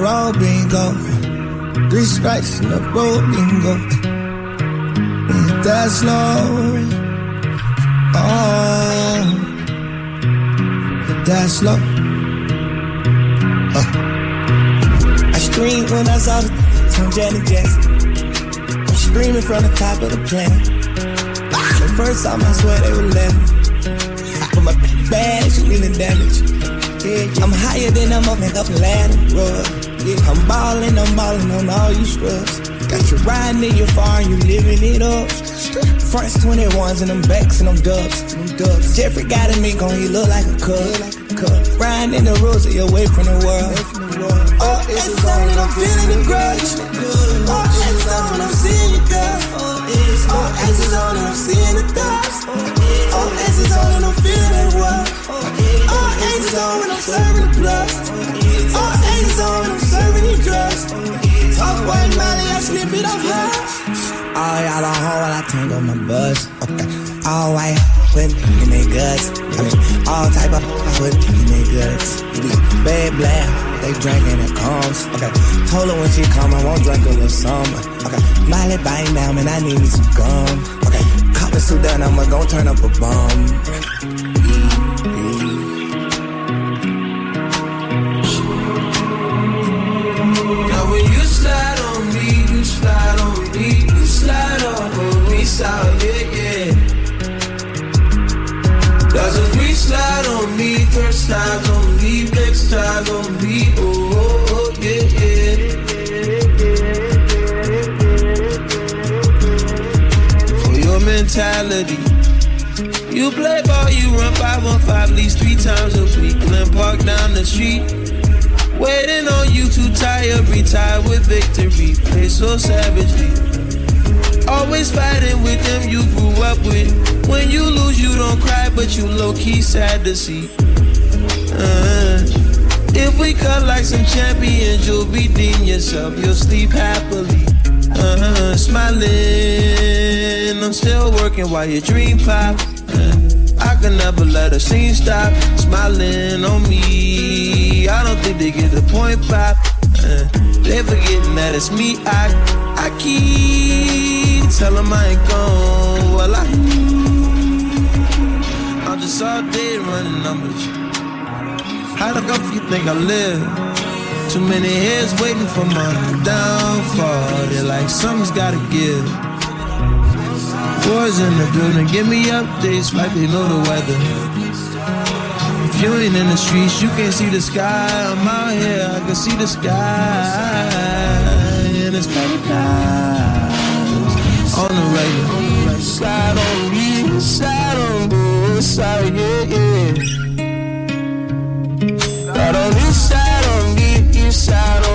row, bingo. Three strikes in a row, bingo. Ain't that slow? Oh, that slow. Uh. I screamed when I saw the turn Janet Jackson. I'm screaming from the top of the planet. The first time I swear they were laughing. Bad, she leaving damage. Yeah, I'm higher than I'm up a motherfucking ladder. Yeah, I'm ballin', I'm ballin' on all you scrubs. Got you riding in your far and you living it up. Fronts 21s and them backs and them dubs. Them dubs. Jeffrey got a mink on, he look like a cub. Riding in the rosy away from the world. Oh, it's i'm feeling the grudge. All X's on when I'm seeing you, girl. All X's on and I'm seeing the thoughts. All X's on and I'm feeling what. X's on when I'm serving the plus. All X's on when I'm serving these drugs. Talk white Molly, I slip it off her. All y'all on hold while I tangle my buzz. Okay. All white with in their guts. I mean, all type of with in their guts. Bad black, they drinking it comes. Okay, told her when she come, I won't drink a little something. Okay, Miley biting down, man, I need me some gum. Okay, cop the suit down, I'ma gon' turn up a bomb. Mentality. You play ball, you run 515 at least three times a week. And then park down the street. Waiting on you to tired, retire with victory. Play so savagely. Always fighting with them you grew up with. When you lose, you don't cry, but you low key sad to see. Uh, if we cut like some champions, you'll redeem yourself. You'll sleep happily. Uh, smiling. I'm still working while your dream pop. Uh, I can never let a scene stop. Smiling on me. I don't think they get the point pop. Uh, they forgetting that it's me. I I keep tell them I ain't gone. Well, I I'm just all day running numbers. How the fuck you think I live? Too many heads waiting for my downfall. They're like something's gotta give. Boys in the building, give me updates they know the weather. If you ain't in the streets, you can't see the sky. I'm out here, I can see the sky. And it's paradise on the regular. Slide on me, slide on me, slide, yeah, yeah. You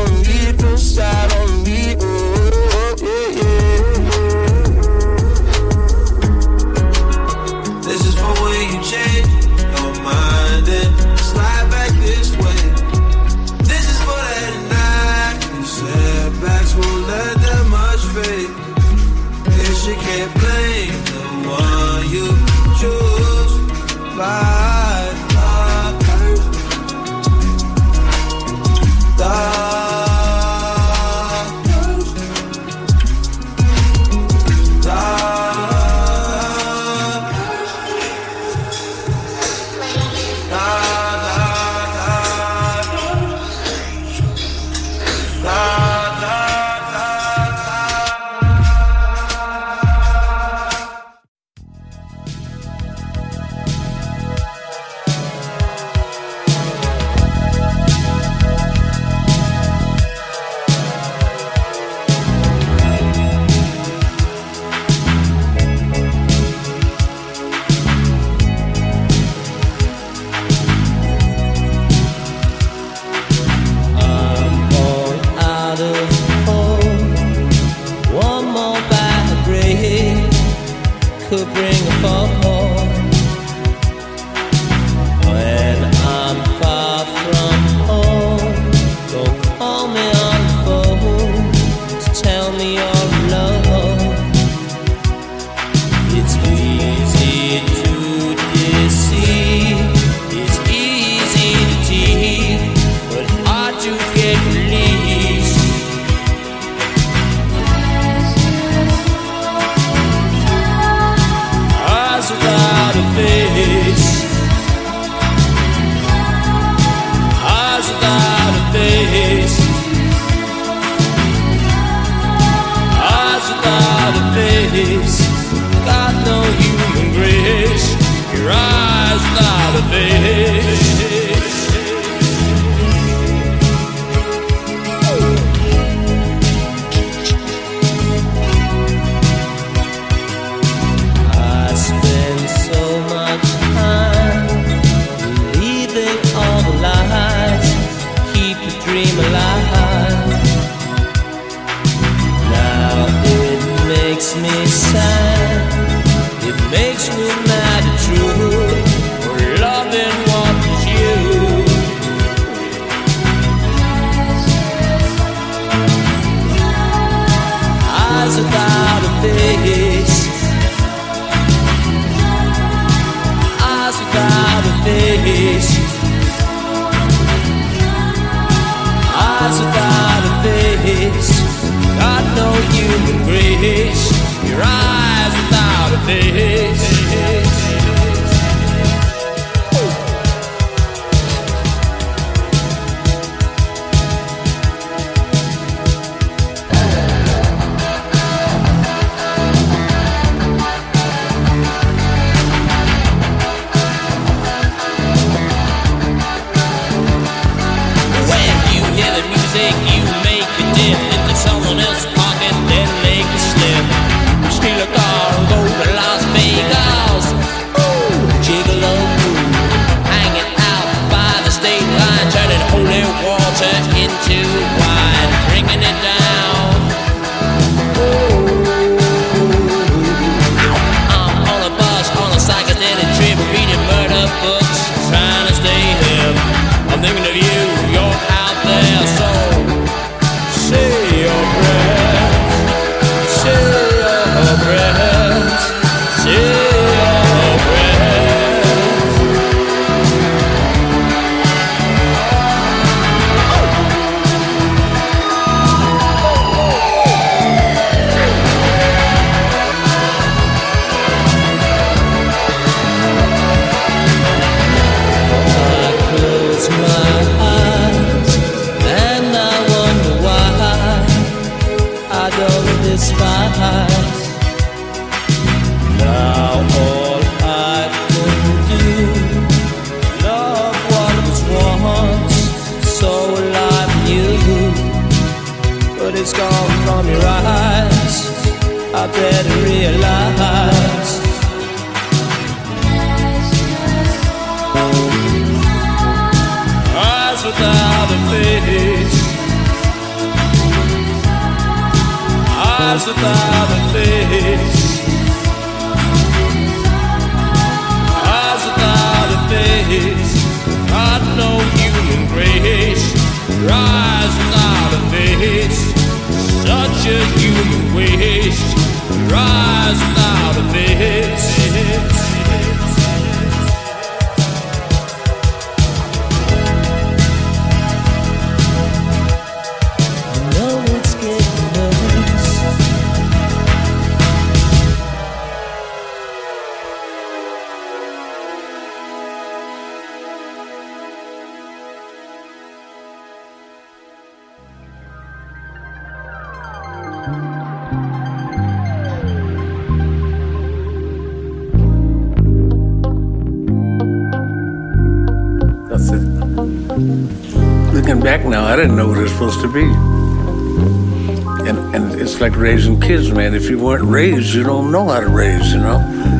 kids, man. If you weren't raised, you don't know how to raise, you know?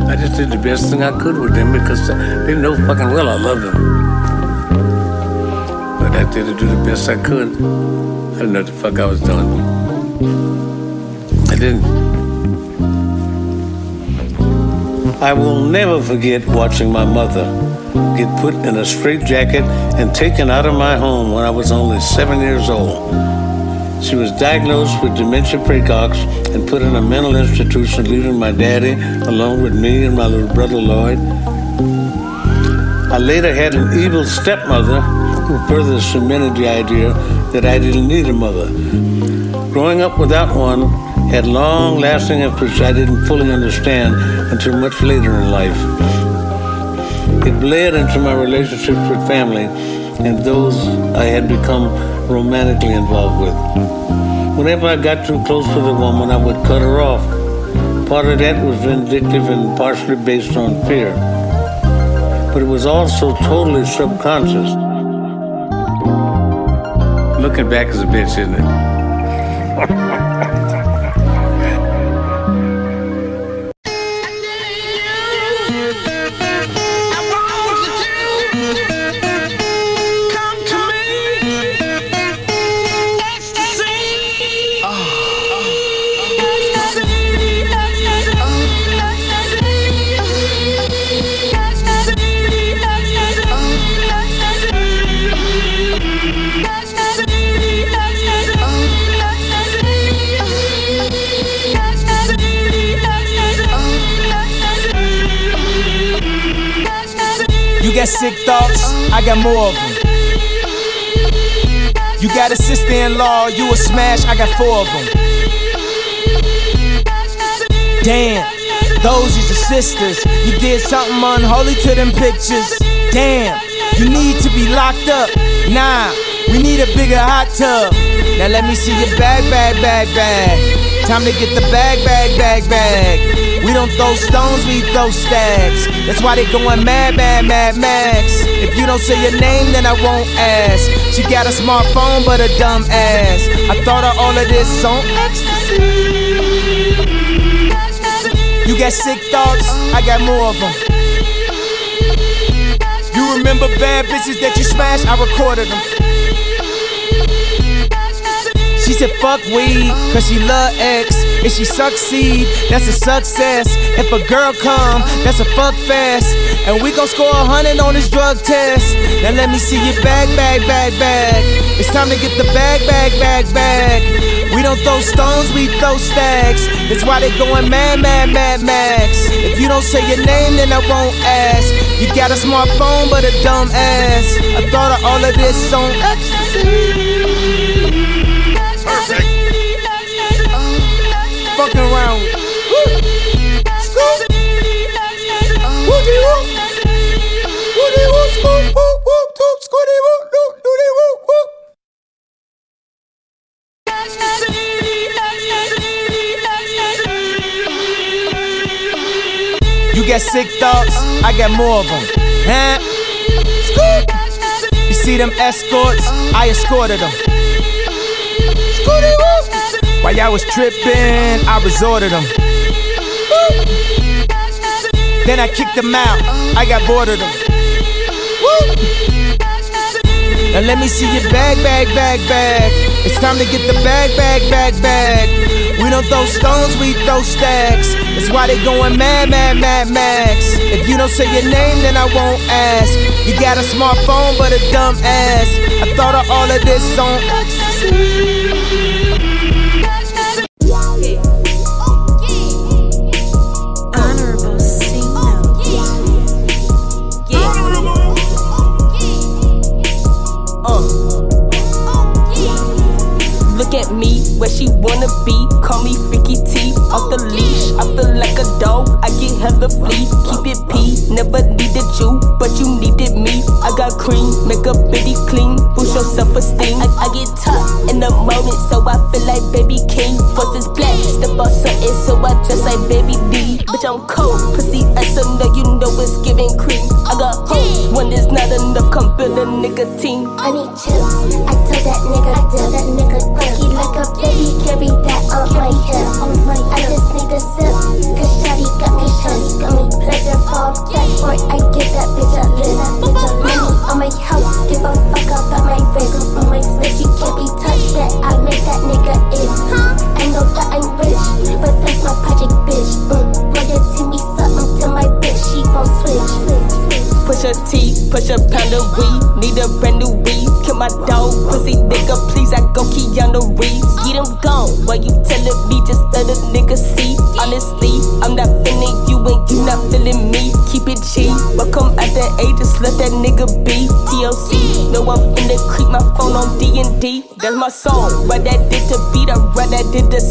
I just did the best thing I could with them because they know fucking well I love them. But I did do the best I could. I didn't know what the fuck I was doing. I didn't. I will never forget watching my mother get put in a straitjacket and taken out of my home when I was only seven years old. She was diagnosed with dementia precox and put in a mental institution, leaving my daddy alone with me and my little brother Lloyd. I later had an evil stepmother who further cemented the idea that I didn't need a mother. Growing up without one had long lasting effects I didn't fully understand until much later in life. It bled into my relationships with family and those I had become romantically involved with. Whenever I got too close to the woman, I would cut her off. Part of that was vindictive and partially based on fear. But it was also totally subconscious. Looking back is a bitch, isn't it? got sick thoughts, I got more of them. You got a sister in law, you a smash, I got four of them. Damn, those is your sisters. You did something unholy to them pictures. Damn, you need to be locked up. Nah, we need a bigger hot tub. Now let me see your bag, bag, bag, bag. Time to get the bag, bag, bag, bag. We don't throw stones, we throw stacks. That's why they going mad, mad, mad, max. If you don't say your name, then I won't ask. She got a smartphone, but a dumb ass. I thought of all of this on ecstasy. You got sick thoughts, I got more of them. You remember bad bitches that you smashed? I recorded them. Said fuck weed, cause she love X. If she succeed, that's a success. If a girl come, that's a fuck fest. And we gon' score a hundred on this drug test. Now let me see your bag, bag, bag, bag. It's time to get the bag, bag, bag, bag. We don't throw stones, we throw stacks. That's why they going mad, mad, mad, max. If you don't say your name, then I won't ask. You got a smartphone, but a dumb ass. I thought of all of this on ecstasy. Sick thoughts, I got more of them. Huh? You see them escorts? I escorted them. While y'all was tripping, I resorted them. Then I kicked them out, I got bored of them. Now let me see your bag, bag, bag, bag. It's time to get the bag, bag, bag, bag. We don't throw stones, we throw stacks. That's why they going mad, mad, mad, max. If you don't say your name, then I won't ask. You got a smartphone, but a dumb ass. I thought of all of this on ecstasy. Team. I need my song. Run that dick to beat, I run that dick to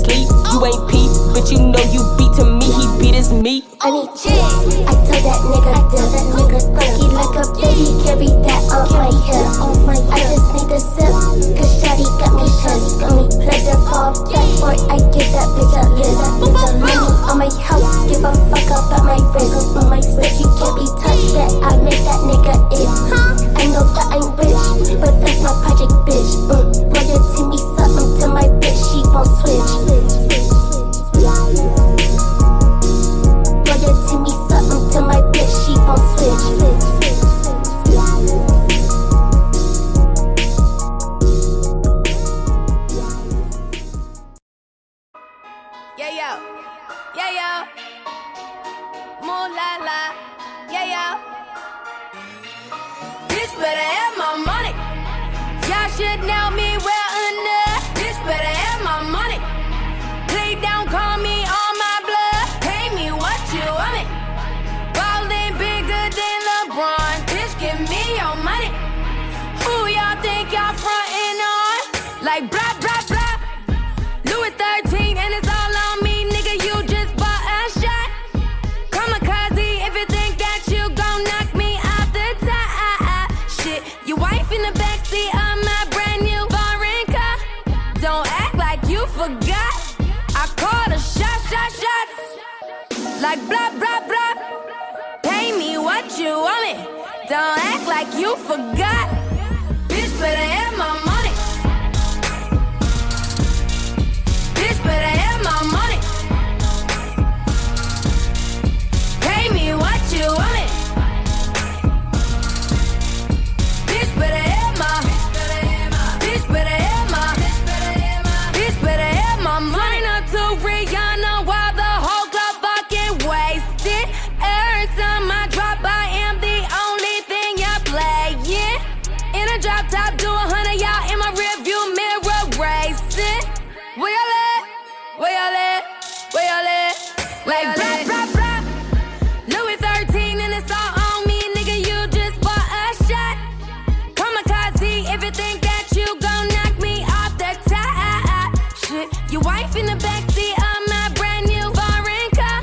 your wife in the backseat of my brand new foreign car.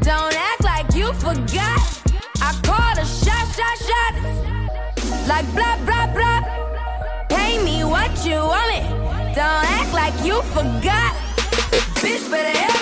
Don't act like you forgot. I called a shot, shot, shot. Like blah, blah, blah. Pay me what you want me. Don't act like you forgot. Bitch, better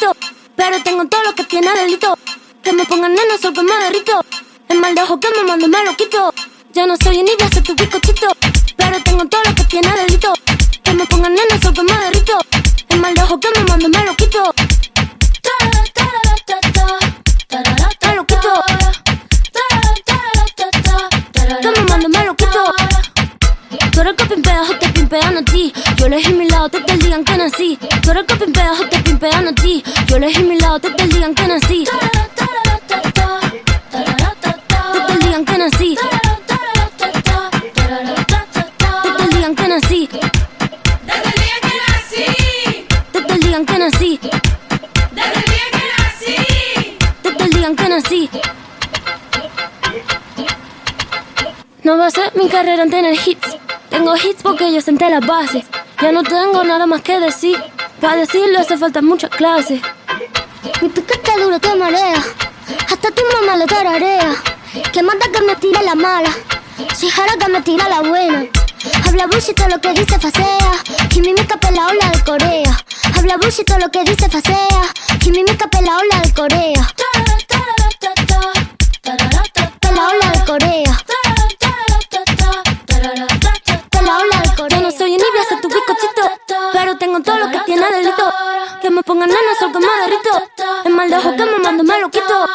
bizcochito. Pero tengo todo lo que tiene delito. Que me pongan neno, sol que me derrito. El mal de ojo que me mando me lo quito. Yo no soy envidia, soy tu bizcochito. Pero tengo todo lo que tiene delito. Que me pongan neno, sol que me derrito. El mal de ojo que me mando me lo quito. Me lo quito. Que me mando me lo quito. Tú eres que pimpea, o te pimpean a ti. Yo elegí mi lado el día en que nací. Tú eres que pimpea, o te pimpean a ti. Yo elegí mi lado el día en que nací. No va a ser mi carrera en tener hits. Tengo hits porque yo senté las bases. Ya no tengo nada más que decir. Para decirlo hace falta muchas clases. Mi piquete duro te marea. Hasta tu mamá lo tararea. Que manda que me tire la mala. Si jara que me tira la buena. Habla bullshit todo lo que dice facea. Y mi mica la ola de Corea. Habla bullshit todo lo que dice facea. Y mi mica la ola de Corea. La ola de Corea. Pero tengo todo lo que tiene delito. Que me pongan nana, sol como derrito. El mal de ojo que me mando me lo quito.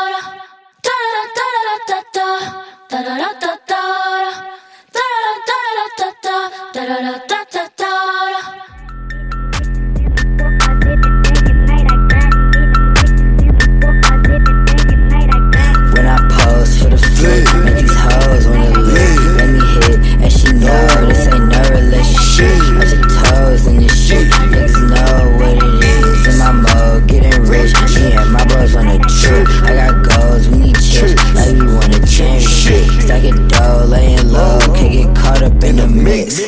When I pose for the flick, make these hoes wanna leave. Let me hit, and she know this ain't no relationship. Up your toes and you. shit. Niggas know what it is. In my mode, getting rich. Me and my bros on a trip. I got goals, we need chips. Like we won a championship. Stack it dough, laying low. Can't get caught up in the mix.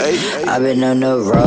i been on the road.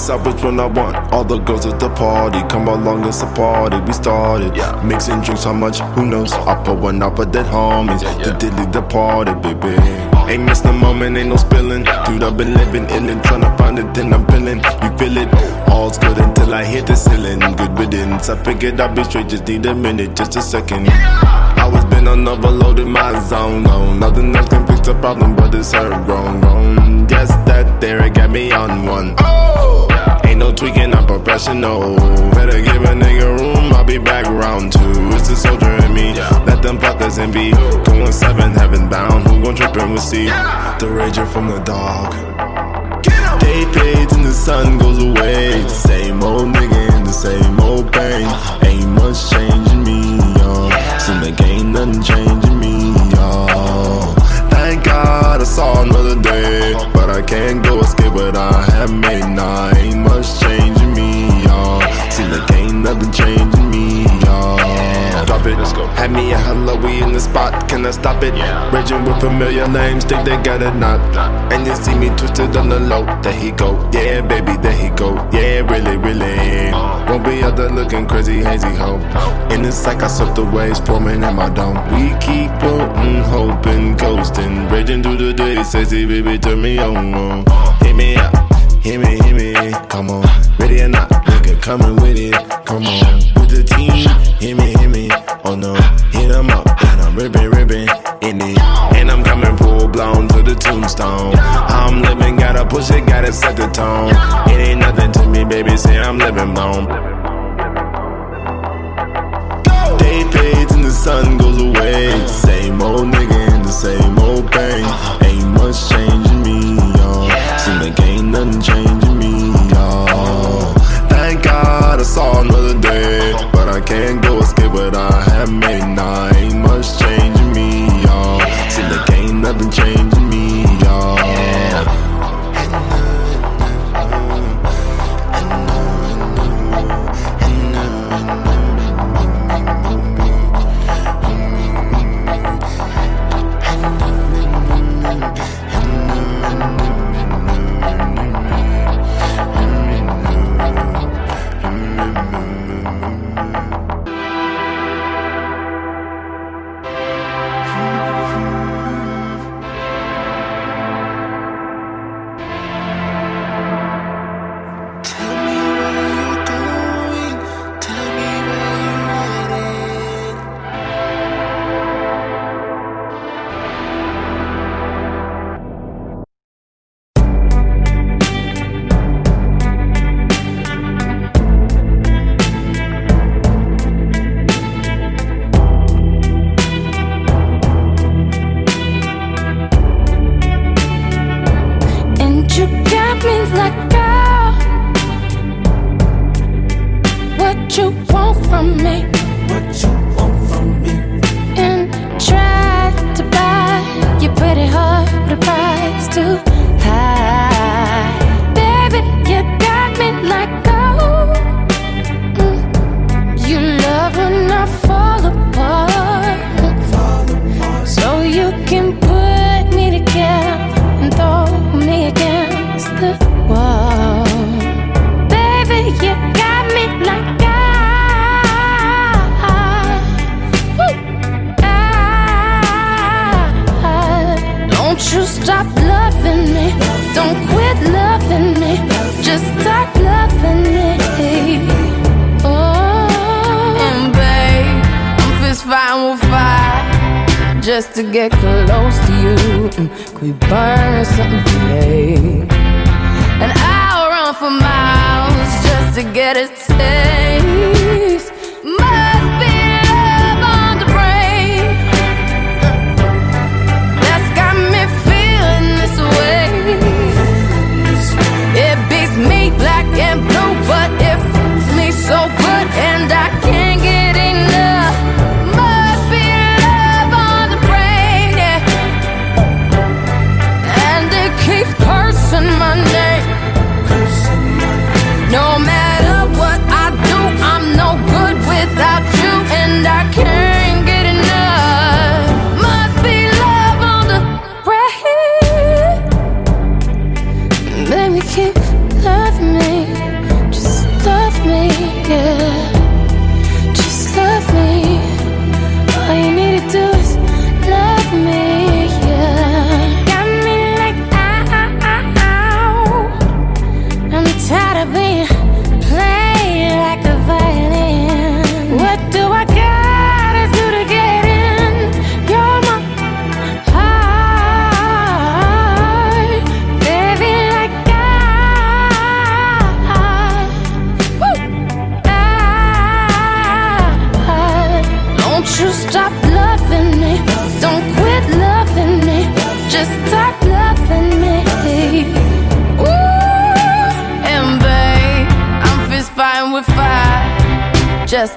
If you can't decide which one I want, all the girls at the party come along, it's a party. We started mixing drinks, how much? Who knows? I put one out for dead homies. The dilly the party, baby. Ain't missed a moment, ain't no spilling. Dude, I've been living in it, tryna find it, then I'm feeling. You feel it? All's good until I hit the ceiling. Good riddance. I figured I'd be straight, just need a minute, just a second. I was been on overload in my zone, no. Nothing else can fix the problem, but it's her grown, grown. Yes, that there it got me on one. No tweaking, I'm professional. Better give a nigga room, I'll be back round two. It's the soldier in me. Let them fuckers envy. Going seven, heaven bound. Who gon' trip and we see? The rager from the dog. Day fades and the sun goes away. Same old nigga in the same old pain. Ain't much changing me, y'all. Seem like ain't nothing changing me, y'all. Thank God I saw another day. But I can't go escape what I have made. Nah, me a hello, we in the spot. Can I stop it? Raging with familiar names, think they got it not. And you see me twisted on the low. There he go. Yeah, baby, there he go. Yeah, really, really. Won't be out there looking crazy, hazy ho. In the psych, I surf the waves forming in my dome. We keep floating, hoping, coasting. Raging through the day, sexy baby, turn me on. Hit me up, hit me, hit me. Come on, ready or not, nigga, coming with it. Come on, with the team, hit me, hit me. Oh no, hit 'em up, and I'm ripping, ripping in it. And I'm coming full blown to the tombstone. I'm living, gotta push it, gotta set the tone. It ain't nothing to me, baby, say I'm living blown. Day fades and the sun goes away. Same old nigga in the same old pain. Ain't much changing me, y'all. Seem like ain't nothing changing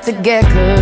to get close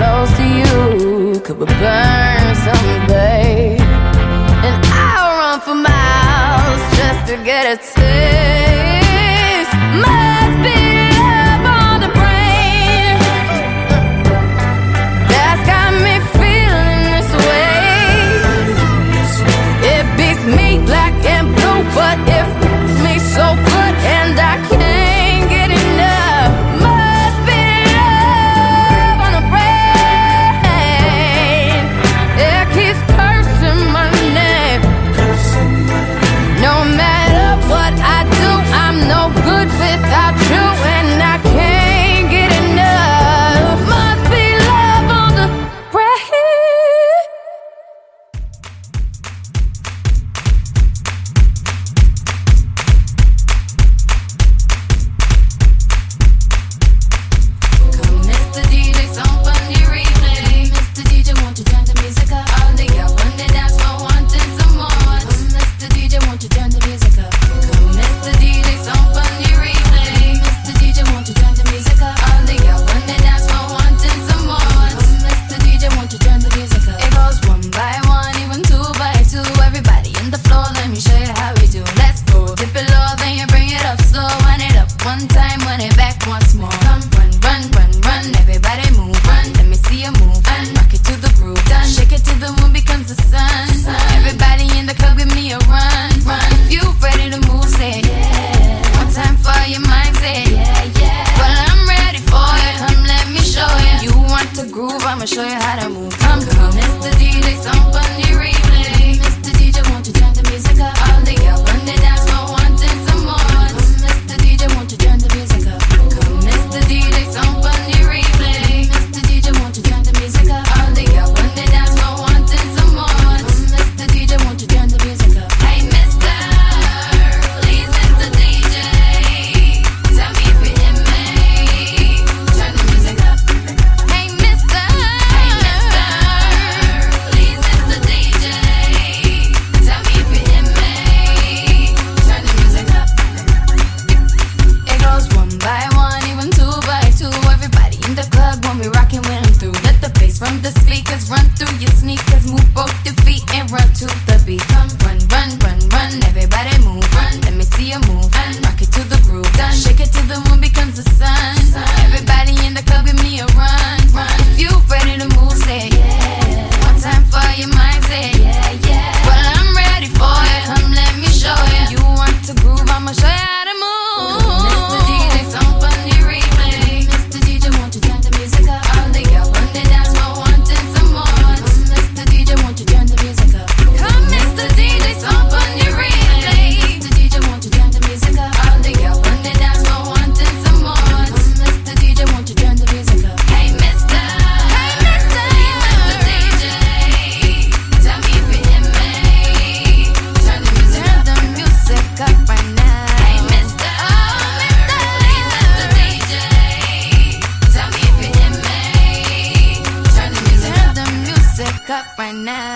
up right now.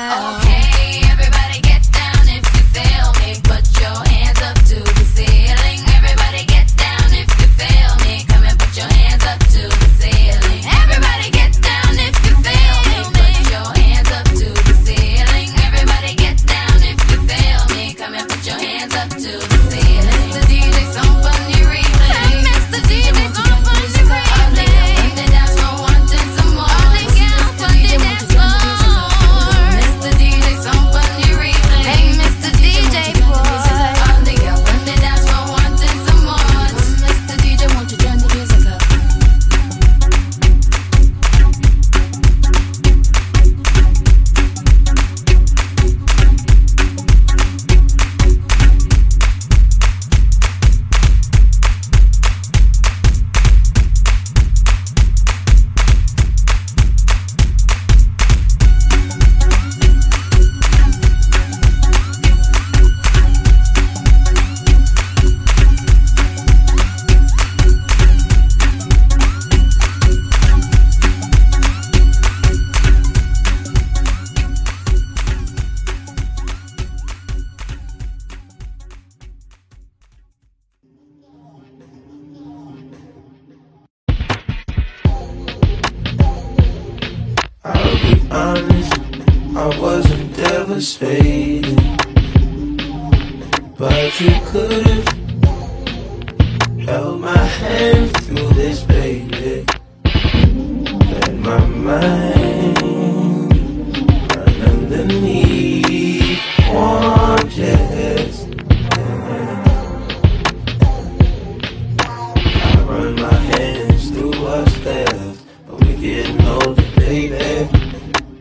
run my hands through our steps, but we getting older, baby.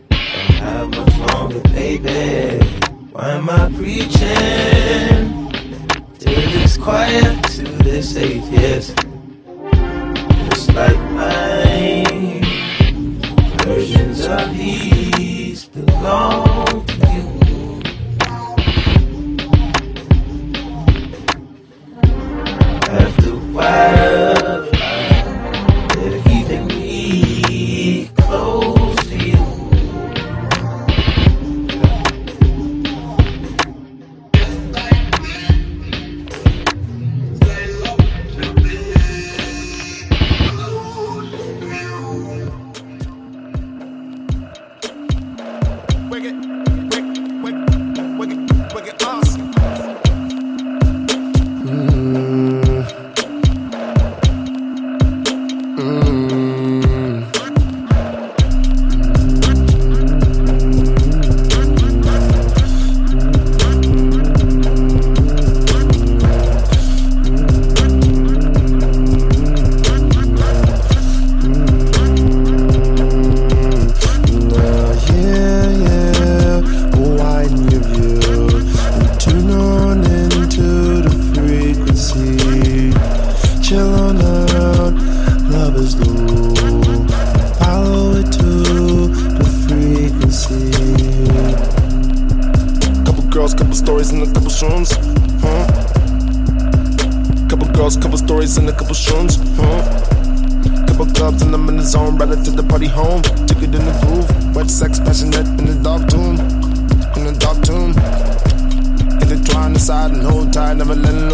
Don't have much longer, baby. Why am I preaching? Till it's quiet, to it's safe, yes. Just like mine, versions of these belong.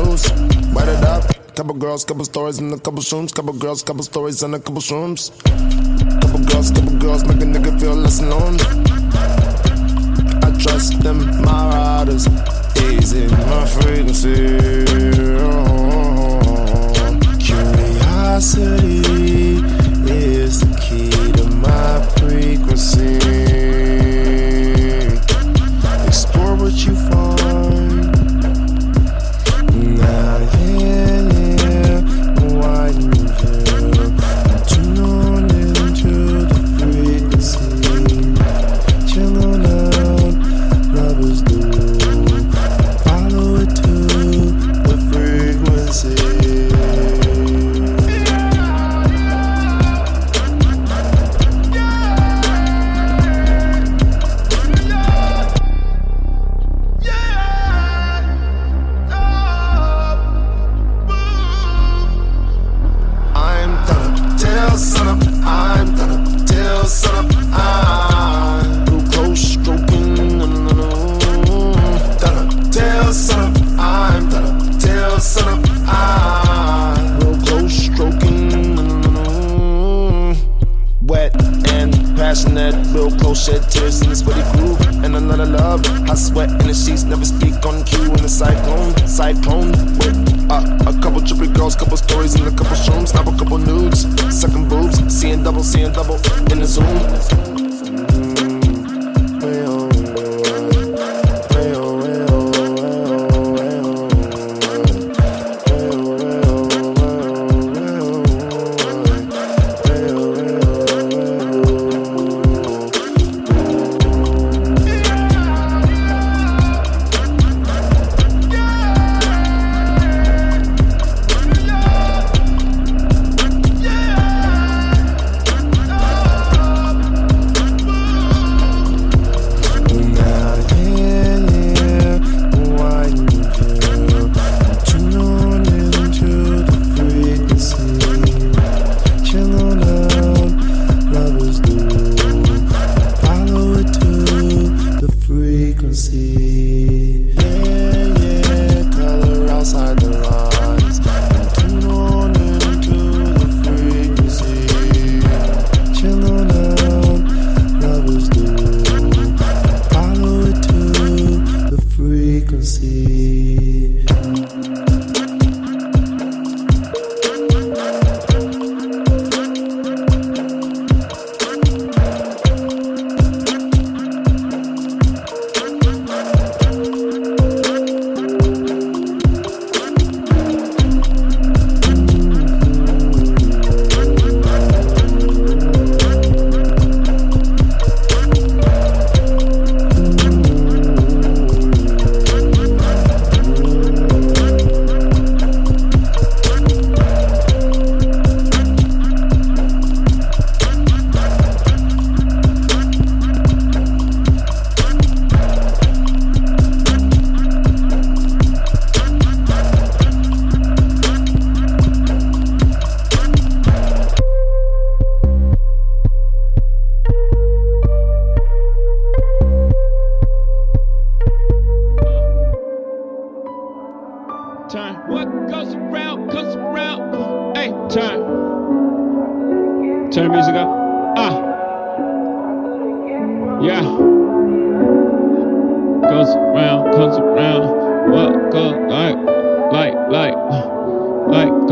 loose. It up. Couple girls, couple stories, and a couple shrooms. Couple girls, couple stories, and a couple shrooms. Couple girls, couple girls, make a nigga feel less alone. I trust them, my riders. Easy, my frequency. Curiosity is the key to my frequency.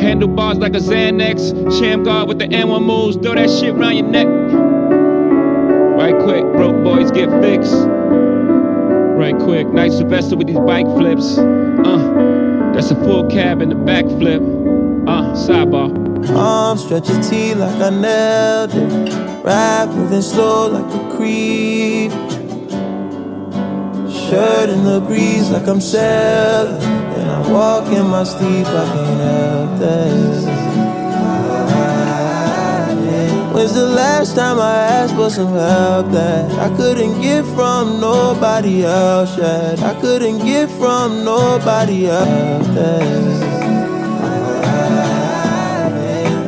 Handlebars like a Xanax. Sham guard with the N1 moves. Throw that shit around your neck. Right quick, broke boys get fixed. Right quick, Nigel Sylvester with these bike flips. Uh. That's a full cab in the backflip. Uh, sidebar. Arms stretch your T like I nailed it. Rap moving slow like a creep. Shirt in the breeze like I'm sailing. I walk in my sleep, I can't help this. When's the last time I asked for some help that I couldn't get from nobody else yet? I couldn't get from nobody else. That.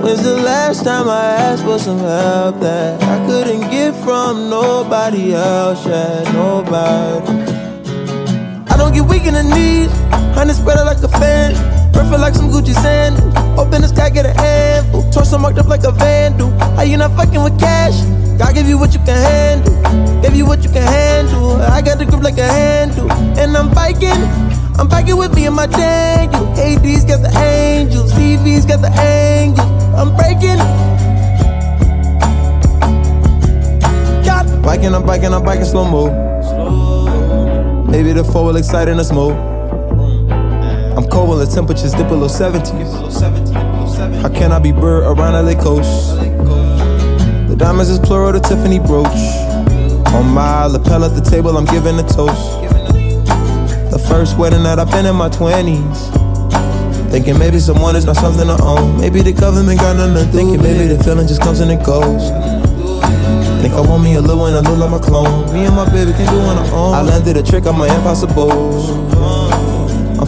When's the last time I asked for some help that I couldn't get from nobody else? Yeah, nobody. I don't get weak in the knees, honey spread it like a fan. Perfect like some Gucci sand. Open the sky, get a handful. Torso marked up like a vandal. How you not fucking with cash? God give you what you can handle. Give you what you can handle. I got the grip like a handle. And I'm biking. I'm biking with me and my Daniel. AD's got the angels. TV's got the angels. I'm breaking. God. Biking, I'm biking, I'm biking slow mo. Maybe the four will excite in a smoke. Cold when the temperatures dip below 70. How can I be bird around LA coast? The diamonds is plural, the Tiffany brooch. On my lapel at the table, I'm giving a toast. The first wedding that I've been in my 20s. Thinking maybe someone is not something to own. Maybe the government got nothing to. Thinking maybe the feeling just comes and it goes. Think I want me a little one, I look like my clone. Me and my baby can do on our own. I landed a trick on my impossible.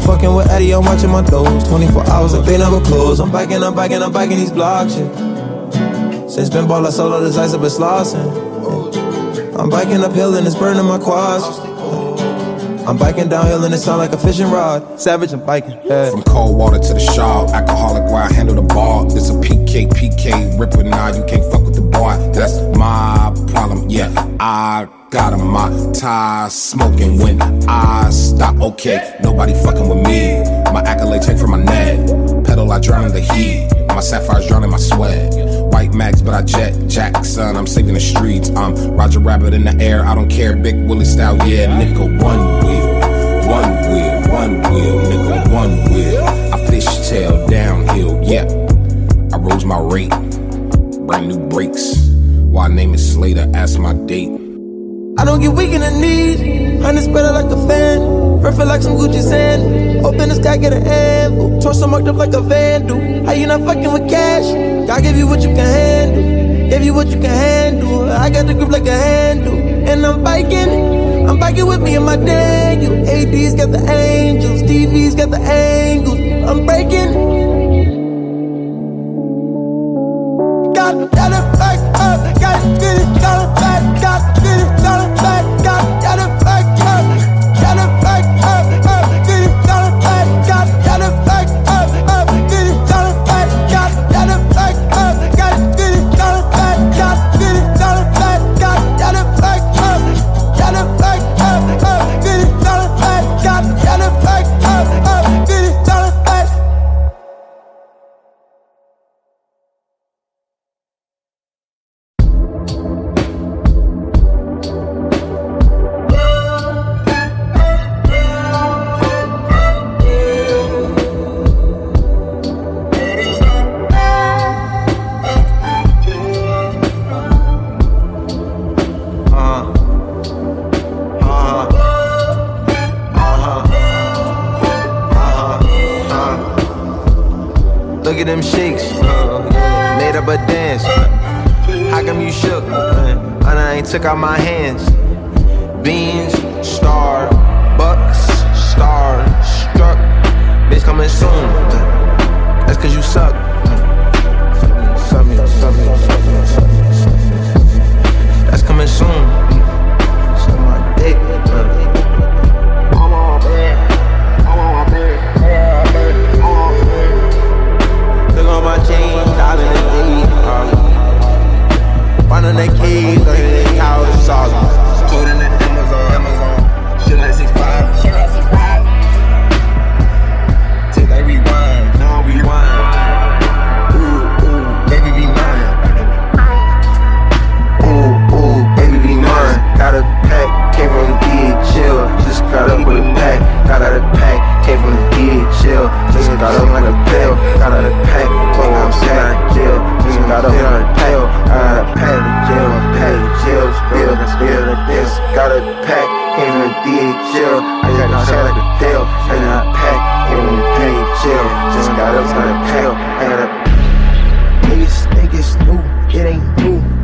Fucking with Eddie, I'm watching my toes. 24 hours, like they never close. I'm biking, I'm biking, I'm biking these blocks, yeah. Since been ball, I all this ice, I've been slossing. I'm biking uphill and it's burning my quads. I'm biking downhill and it sound like a fishing rod. Savage, I'm biking. Yeah. From cold water to the shawl, alcoholic where I handle the ball. This a PK, PK, ripper, nah, you can't fuck with the boy. That's my problem, yeah. I got a my tie smoking when I stop, okay. Nobody fucking with me. My accolades hang from my neck. Pedal, I drown in the heat. My sapphires drown in my sweat. White max, but I jet Jackson. I'm saving the streets. I'm Roger Rabbit in the air. I don't care. Big Willie style, yeah, nigga. One wheel, one wheel, one wheel, nigga. One wheel. I fishtail downhill, yeah. I rose my rate. Brand new brakes. Why name it Slater? Ask my date. I don't get weak in the knees. Honey spread like a fan. Feel like some Gucci sand. Open the sky, get an anvil. Torso marked up like a vandal. How you not fucking with cash? God give you what you can handle. Give you what you can handle. I got the grip like a handle. And I'm biking. I'm biking with me and my Daniel. AD's got the angels. TV's got the angles. I'm breaking. Got that pack, from the chill. I just got shot like a tail, I got a pack, from the chill. Just got up like a pill, I got a Niggas think it's new, it ain't new.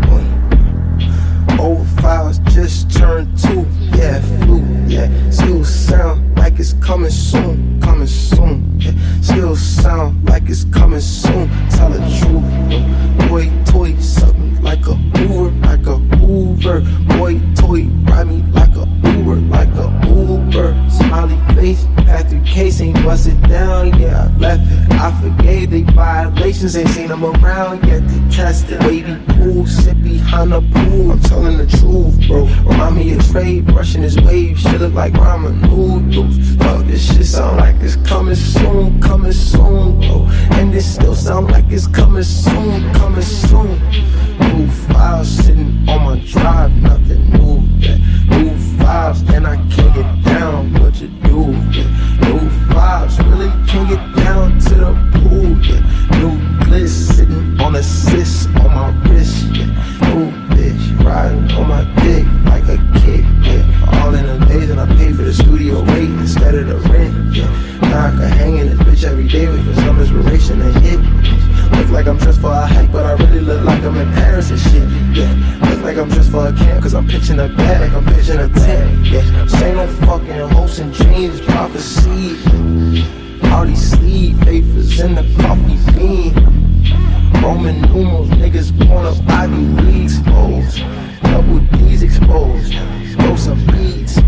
Old files just turned two, yeah, flu, yeah. Still sound like it's coming soon, coming soon, yeah. Still sound like it's coming soon. Tell the truth, boy, toy me like a Uber, like a Uber. Boy, toy case ain't busted down, yeah. I left it, I forgave they violations, ain't seen them around yet. They tested, baby pool, sit behind the pool. I'm telling the truth, bro. Remind me of Trey brushing his wave, shit look like ramen noodles. Fuck, this shit sound like it's coming soon, coming soon, bro. And this still sound like it's coming soon, coming soon. New files sitting on my drive, nothing new. Yeah. New files, and I can't get down. What you do? Yeah. Files, really can't get down to the pool. Yeah. New bliss sitting on a sis on my wrist. Yeah. New bitch riding on my dick like a kid. Yeah. All in a days, and I pay for the studio rate instead of the rent. Yeah. Now I can hang in this bitch every day with like I'm dressed for a hike, but I really look like a purse and shit. Yeah, look like I'm just for a camp, cause I'm pitching a bag like I'm pitching a tent. Yeah, say no fucking hopes and dreams, prophecy. All these sleep papers in the coffee bean. Roman numerals, niggas born up Ivy League exposed. Double D's exposed. Throw some beats.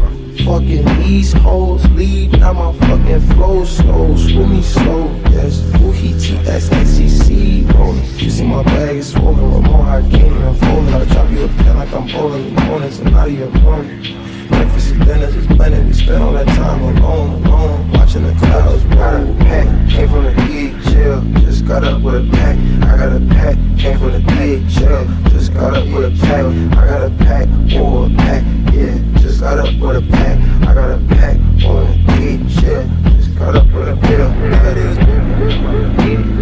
Fucking these hoes leave, now my fucking flow slow. Screw me slow, yes. Ooh, he T-S-X-E-C rolling. You see my bag is swollen, with more I can't even fold it. I drop you a pen like I'm bowling. The mornings and out of your morning. Breakfast and dinners is blending. We spend all that time alone, alone, watching the clouds roll. Pack came from the chill. Just got up with a pack. I got a pack. Came from the chill. Just got up with a pack. I got a pack, or a pack. Yeah, got up with a pack. I got a pack on heat, chill. Just got up with a pill.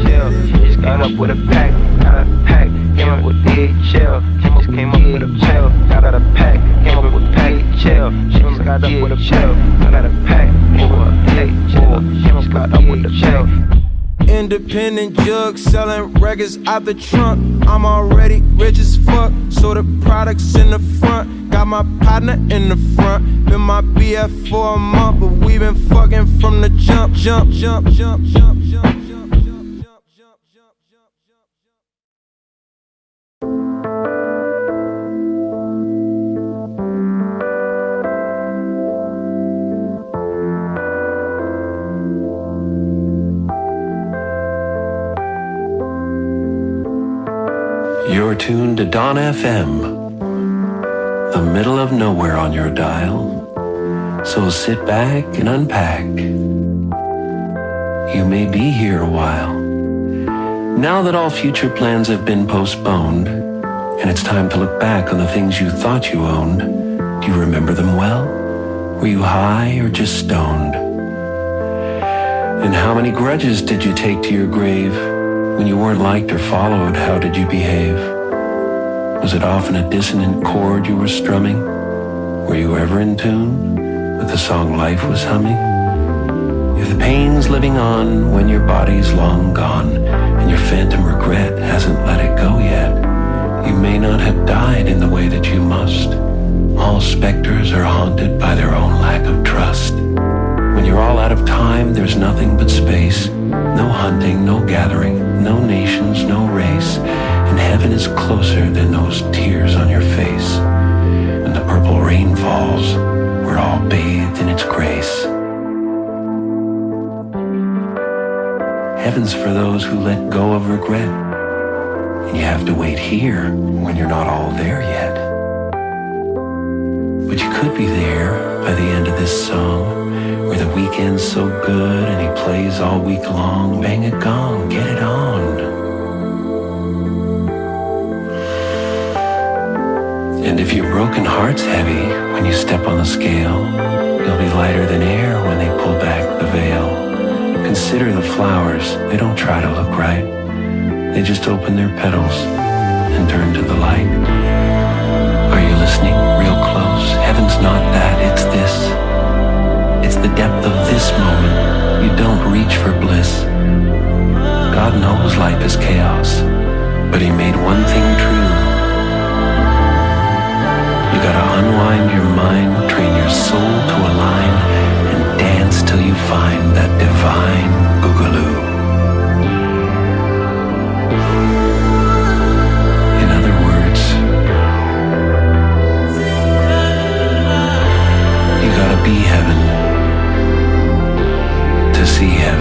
Chill. Just got up with a pack. Got a pack. Came up with chill. Just came up with a pill. Got out a pack. Came up with pack, chill. Just got up with a chill. Got a pack. A pack, chill. Just got up with a chill. Independent jug selling records out the trunk. I'm already rich as fuck, so the products in the front. Got my partner in the front. Been my BF for a month, but we been fucking from the jump, jump, jump, jump, jump, jump. Tuned to Dawn FM, the middle of nowhere on your dial. So sit back and unpack. You may be here a while. Now that all future plans have been postponed, and it's time to look back on the things you thought you owned, do you remember them well? Were you high or just stoned? And how many grudges did you take to your grave? When you weren't liked or followed, how did you behave? Was it often a dissonant chord you were strumming? Were you ever in tune with the song life was humming? If the pain's living on when your body's long gone and your phantom regret hasn't let it go yet, you may not have died in the way for those who let go of regret. And you have to wait here when you're not all there yet. But you could be there by the end of this song where the Weeknd's so good and he plays all week long. Bang a gong, get it on. And if your broken heart's heavy when you step on the scale, you'll be lighter than air when they pull back the veil. Consider the flowers, they don't try to look right. They just open their petals and turn to the light. Are you listening real close? Heaven's not that, it's this. It's the depth of this moment. You don't reach for bliss. God knows life is chaos, but He made one thing true. You gotta unwind your mind, train your soul to align, dance till you find that divine boogaloo. In other words, you gotta be heaven to see heaven.